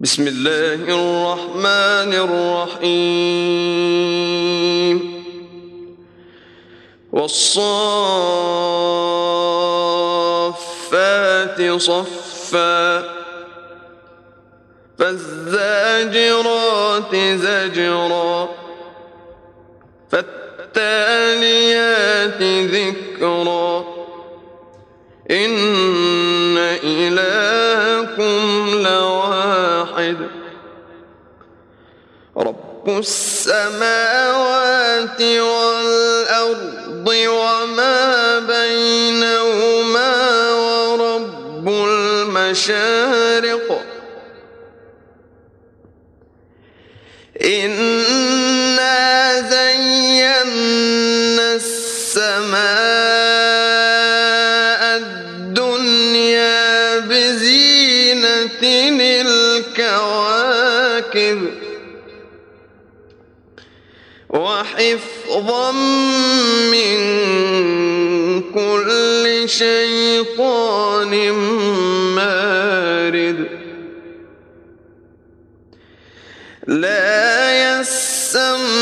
بسم الله الرحمن الرحيم. والصافات صفا. فالزاجرات زجرا. فالتاليات ذكرا. إن رب السماوات والأرض وما بينهما ورب المشارق. إنا زينا السماء الدنيا بزينة الكواكب. من كل شيطان مارد لا يسمعون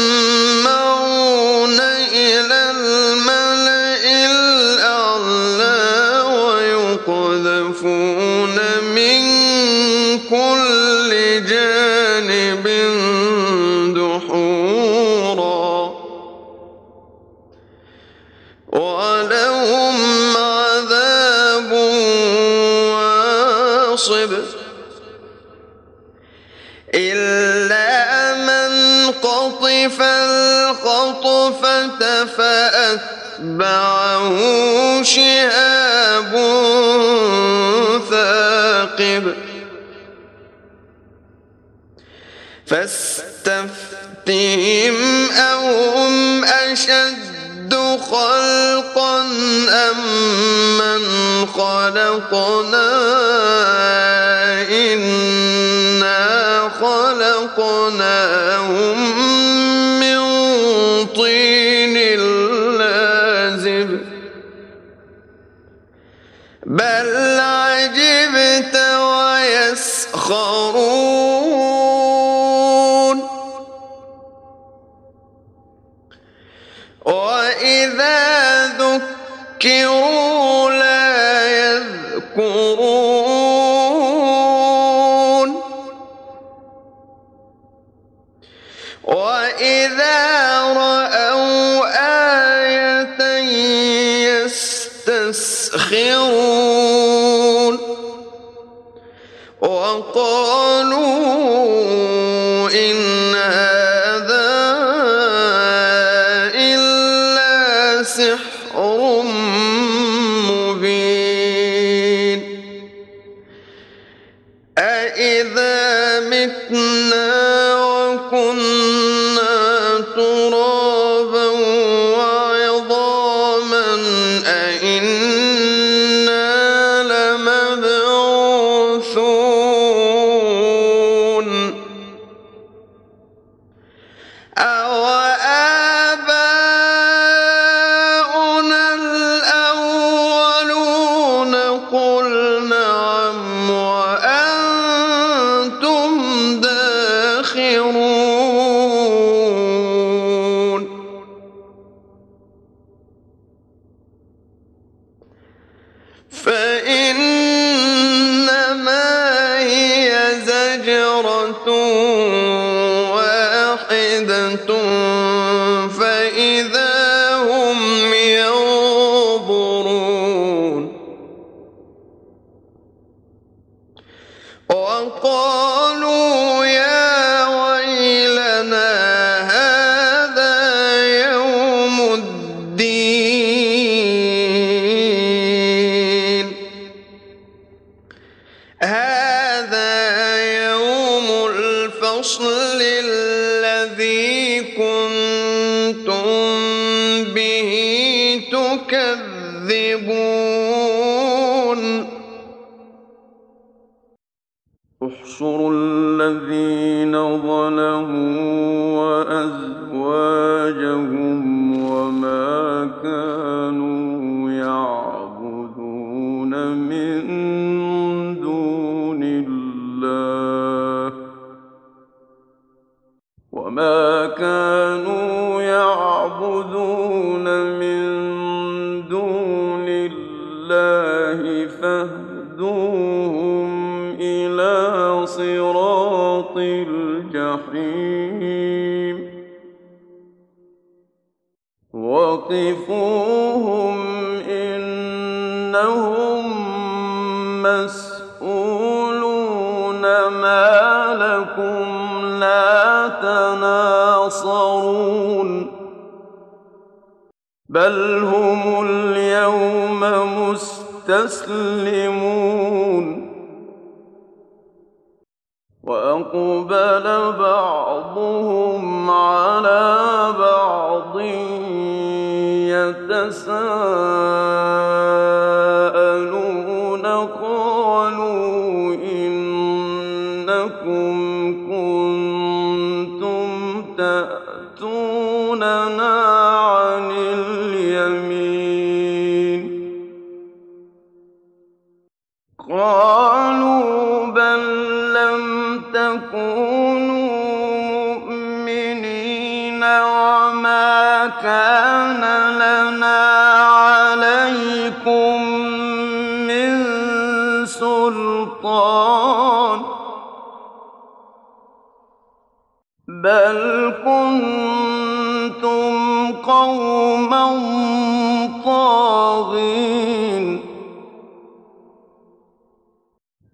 فأتبعه شهاب ثاقب. فاستفتهم أهم أشد خلقا أم من خلقنا إنا خلقناهم كنتم به تكذبون. وأقبل بعضهم على بعض يتساءلون قوما طاغين.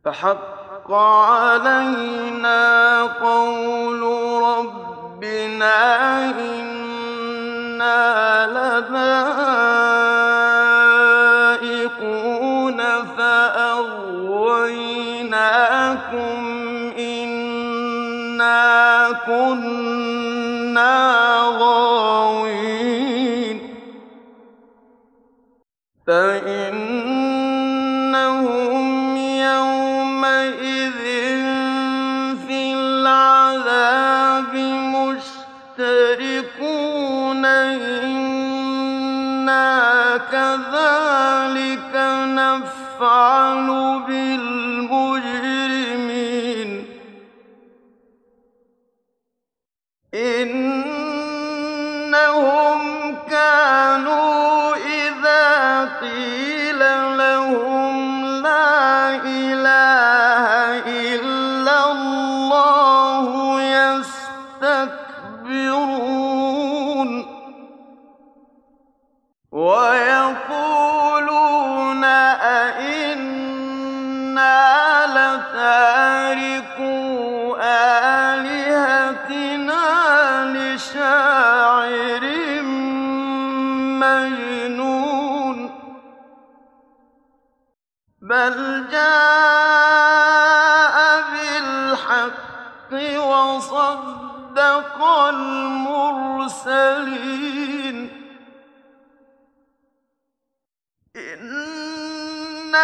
فحق علينا قول ربنا إنا لذائقون فأغويناكم إنا كنا فإنهم يومئذ في العذاب مشتركون. إنا كذلك نفعل بالمجرمين آلهتنا لشاعر مجنون. بل جاء بالحق وصدق المرسلين. إنكم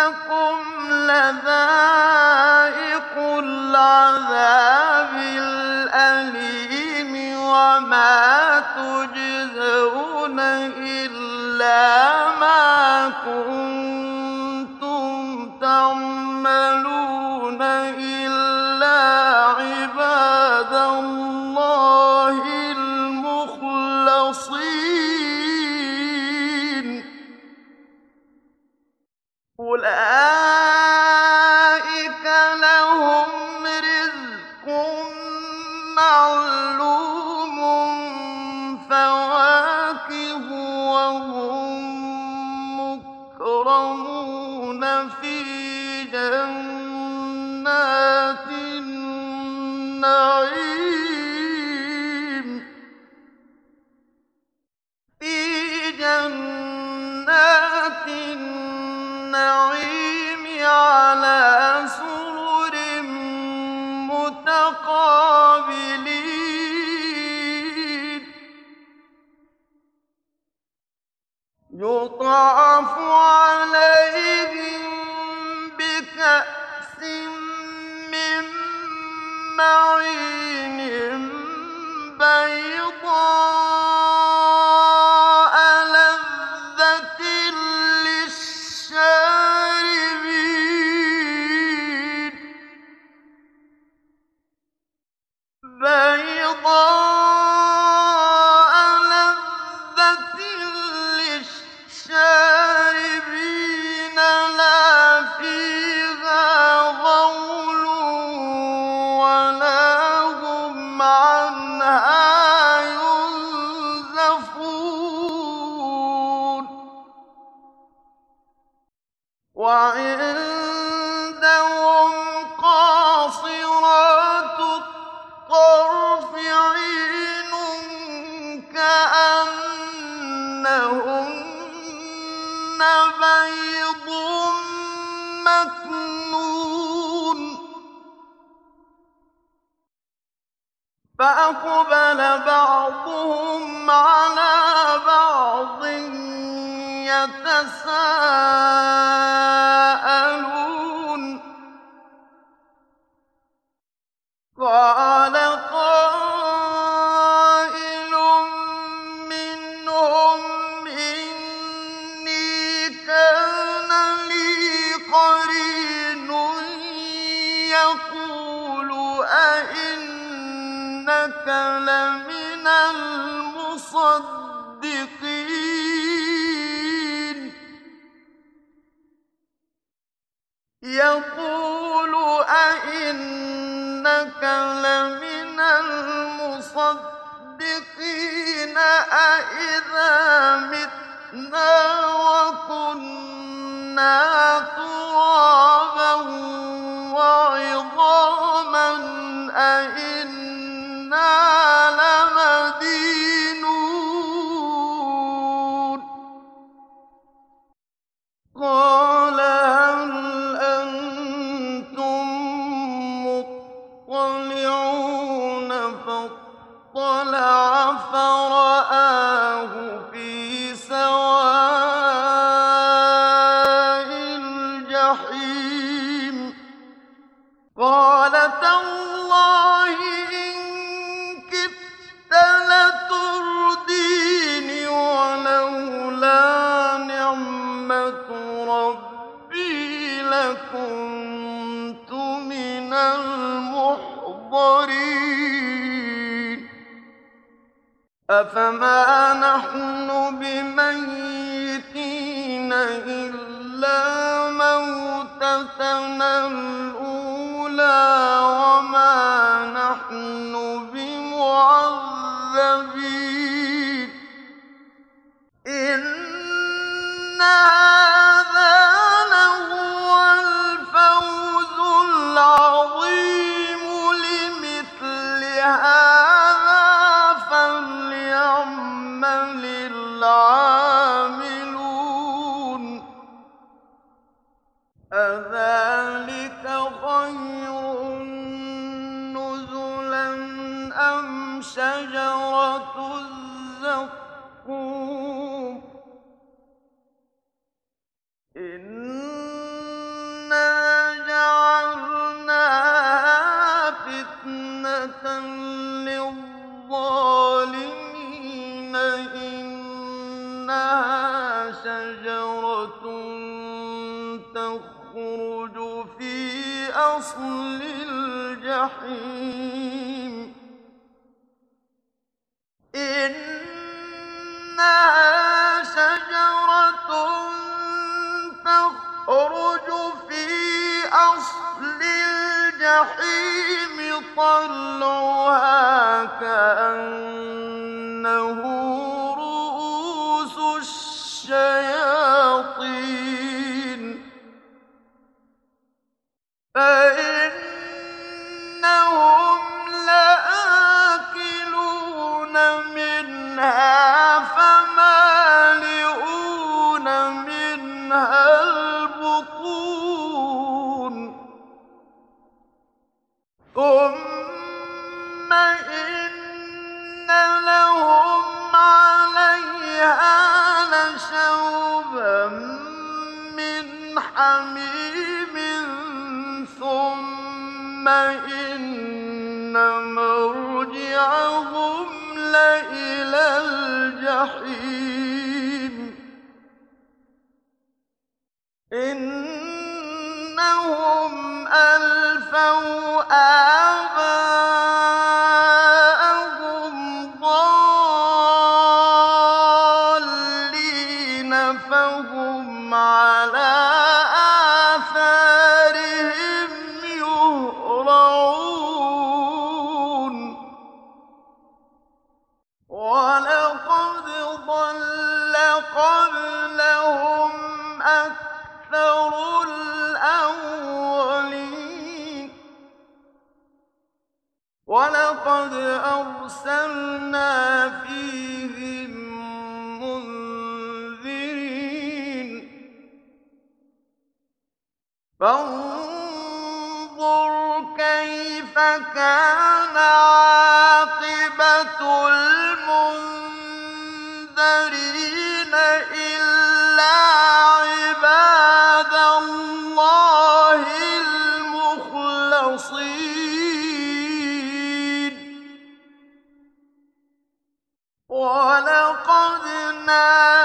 لذائق العذاب الأليم وما تجزون إلا ما كنتم تعملون. مكرمون في جنات عنها يقول أئنك لمن المصدقين أئذا متنا وكنا ترابا وعظاما أئنا أفما نحن بميتين إلا موتتنا الأولى. أَصْلِ الْجَحِيمِ. إِنَّهَا شَجَرَةٌ تَخْرُجُ فِي أَصْلِ الْجَحِيمِ طَلْعُهَا كَأَنَّهُ حميم ثم إن مرجعهم لإلى الجحيم إنهم ألفوا آه كنا فيهم منذرين فانظر كيف كان ولقد نادى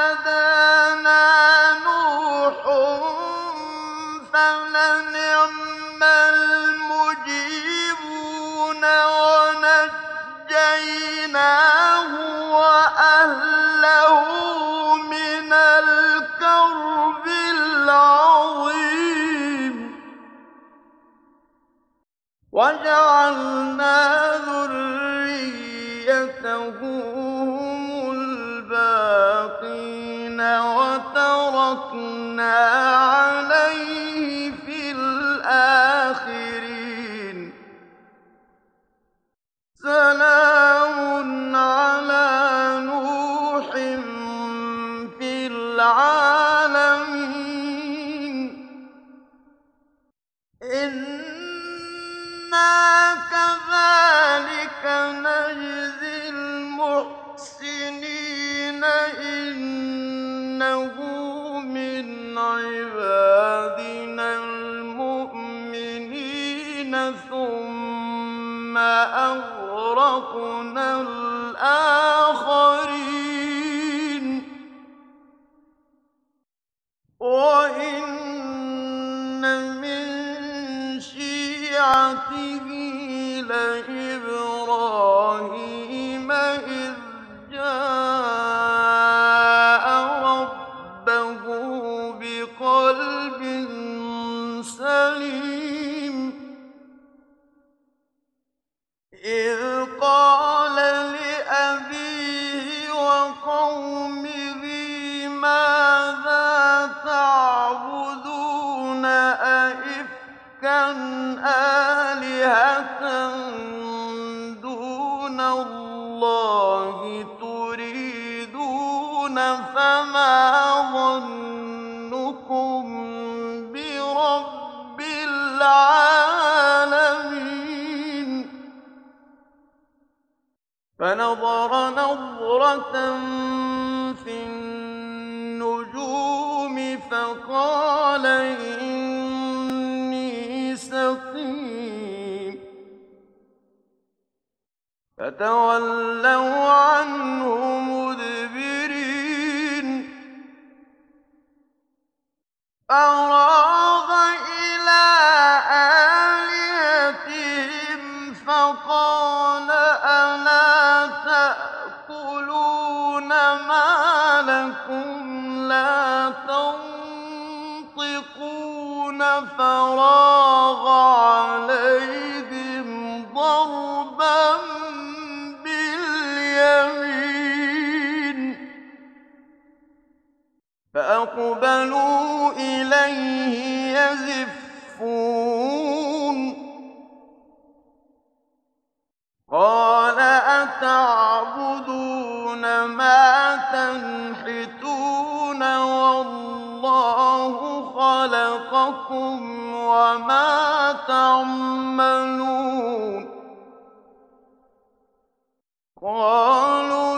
فنظر نظرة في النجوم فقال إني سقيم. فتولوا عنه مدبرين. فرأى لَكُمْ لَا تَنطِقُونَ فَرَاغَ قالوا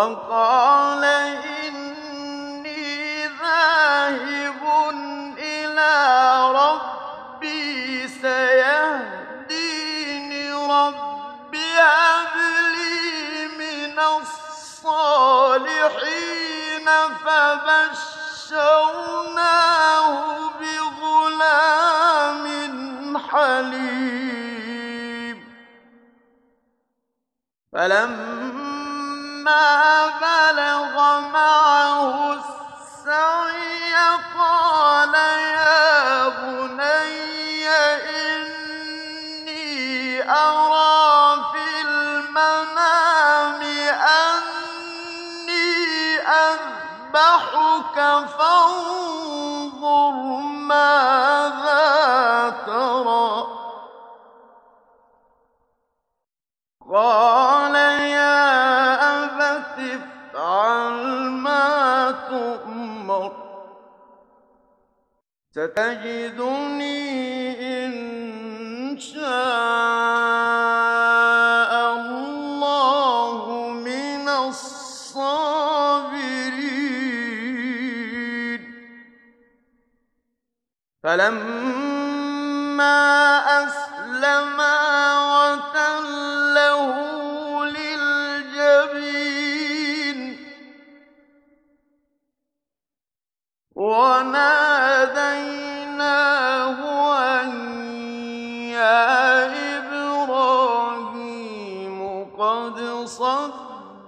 وقال إني ذاهب إلى ربي سيهديني ربي هب لي من الصالحين فبشرناه بغلام حليم. فلما بلغ معه السعي قال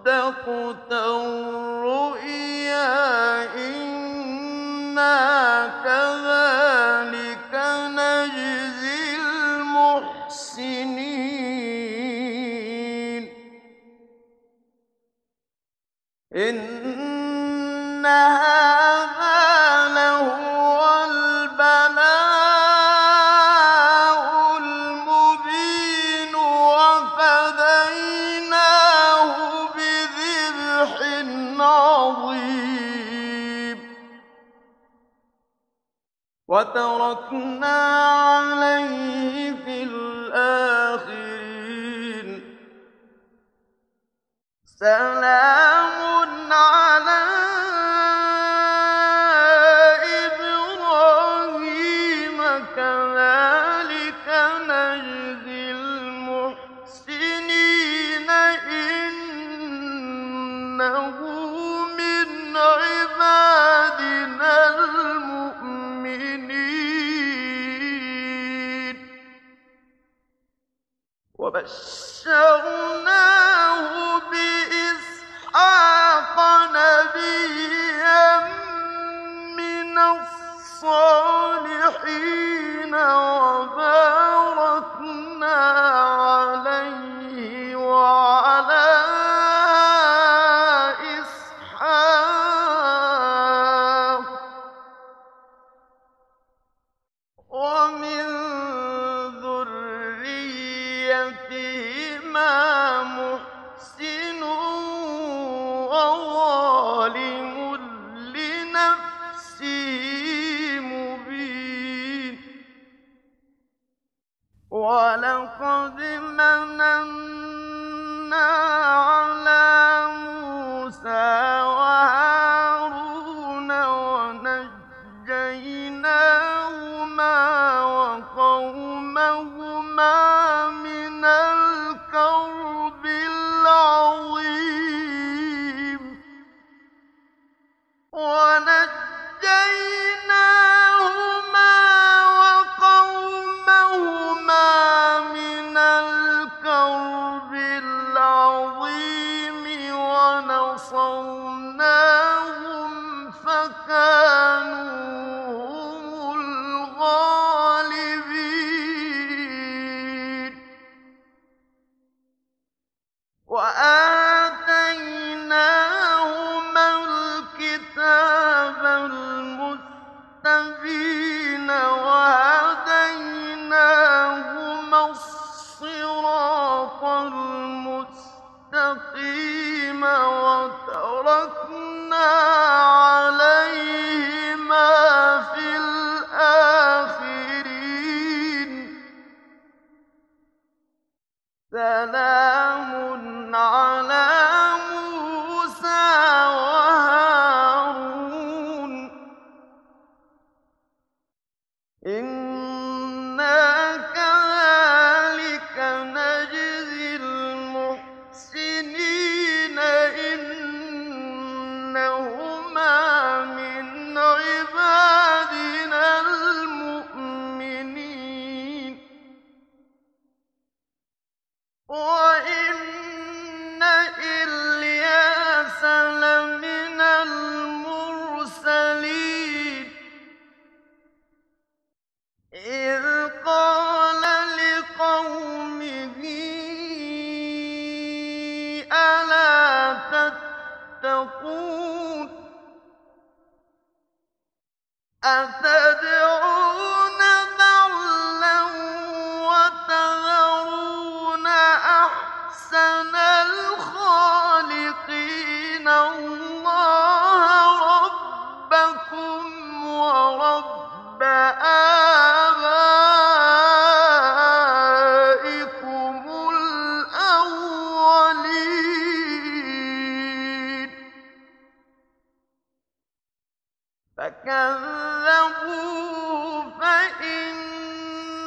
صدقت الرؤيا إنا وتركنا على وبشرناه بإسحاق نبيا من الصالحين ولا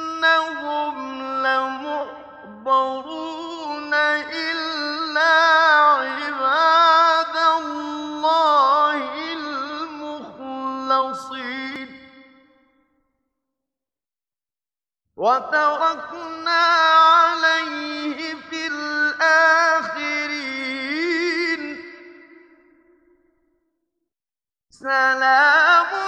فإنهم لمحضرون إلا عباد الله المخلصين. وتركنا عليه في الآخرين سلام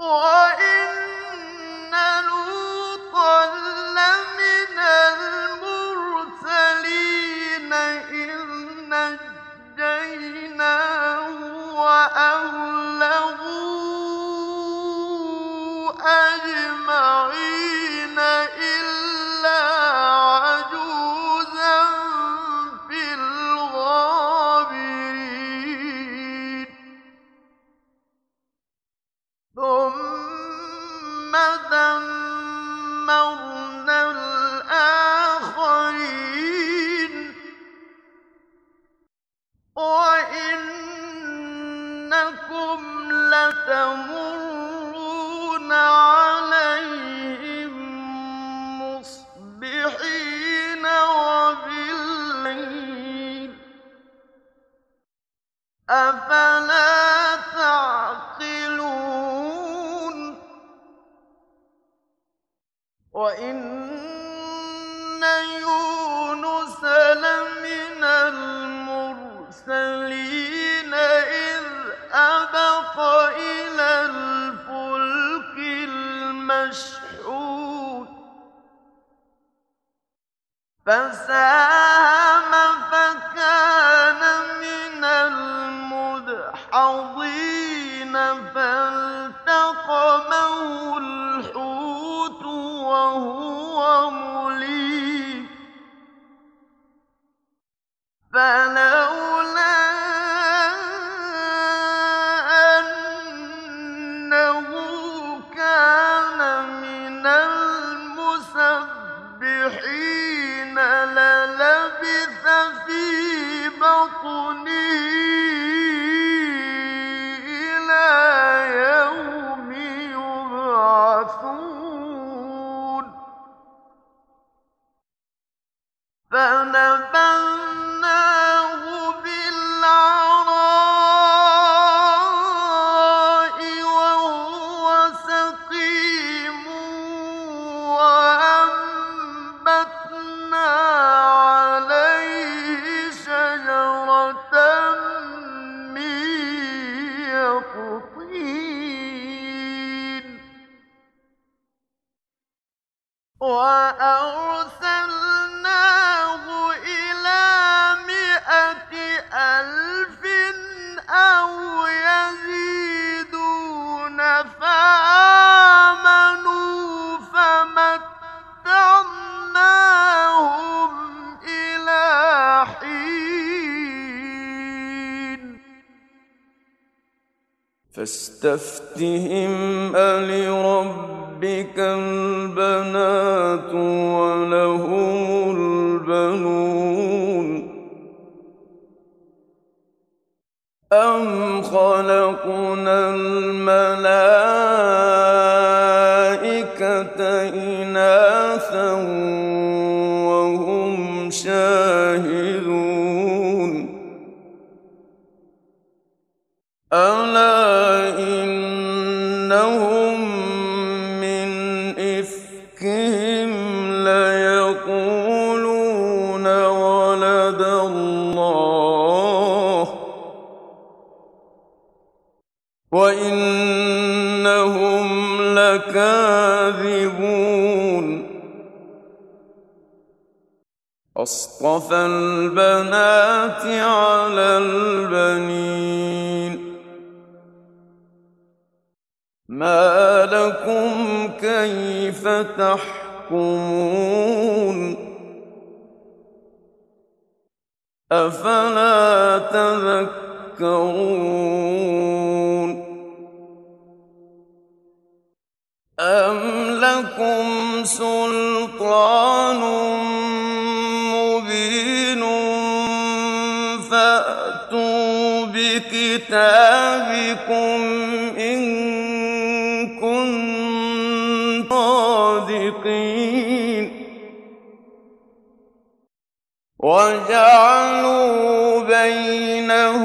我 Pensa. فاستفتهم إنهم من إفكهم ليقولون ولد الله وإنهم لكاذبون أصطفى البنات على البنين ما لكم كيف تحكمون؟ أفلا تذكرون؟ أم لكم سلطان مبين فأتوا بكتابكم صادقين وجعلوا بينه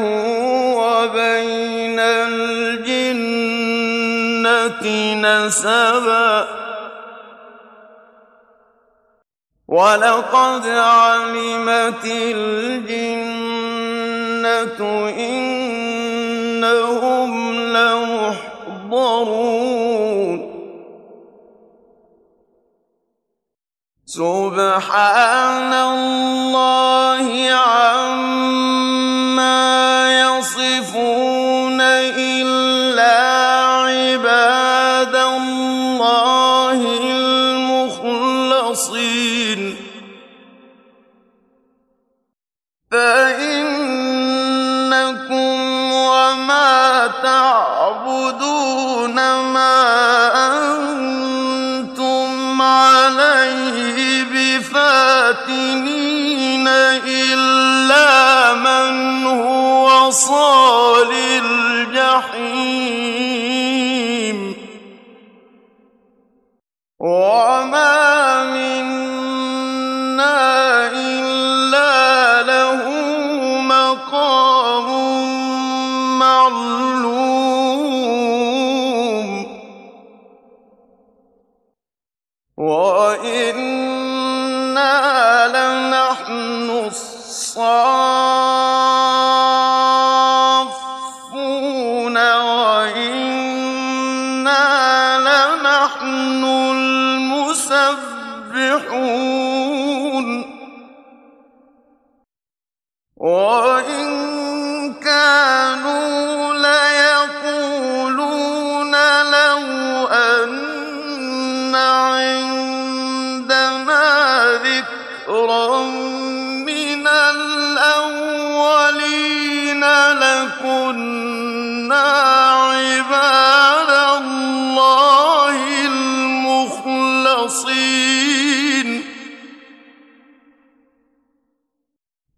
وبين الجنة نسبا. ولقد علمت الجنة إنهم لمحضرون. سبحان الله عما صال الجحيم.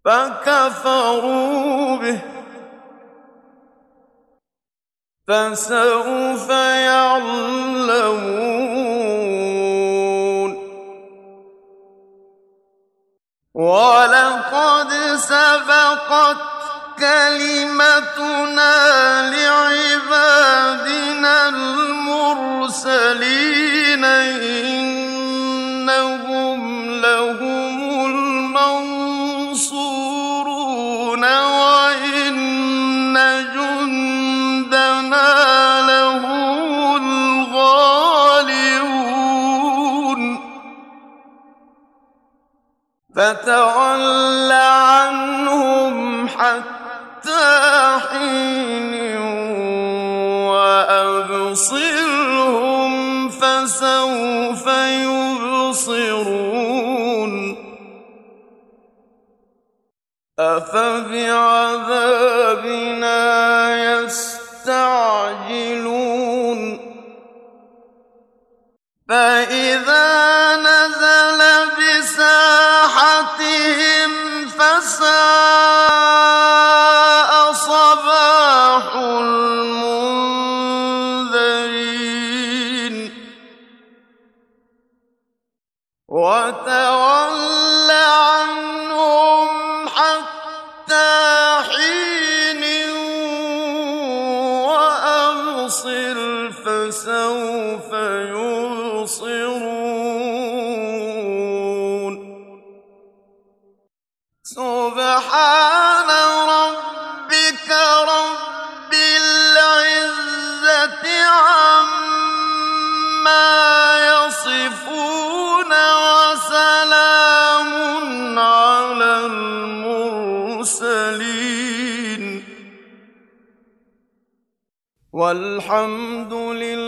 فكفروا به. فسوف يعلمون. ولقد سبقت كلمتنا لعبادنا فتول عنهم حتى حين وأبصرهم فسوف يبصرون. أفبعذابنا يستعجلون؟ فإذا والحمد لله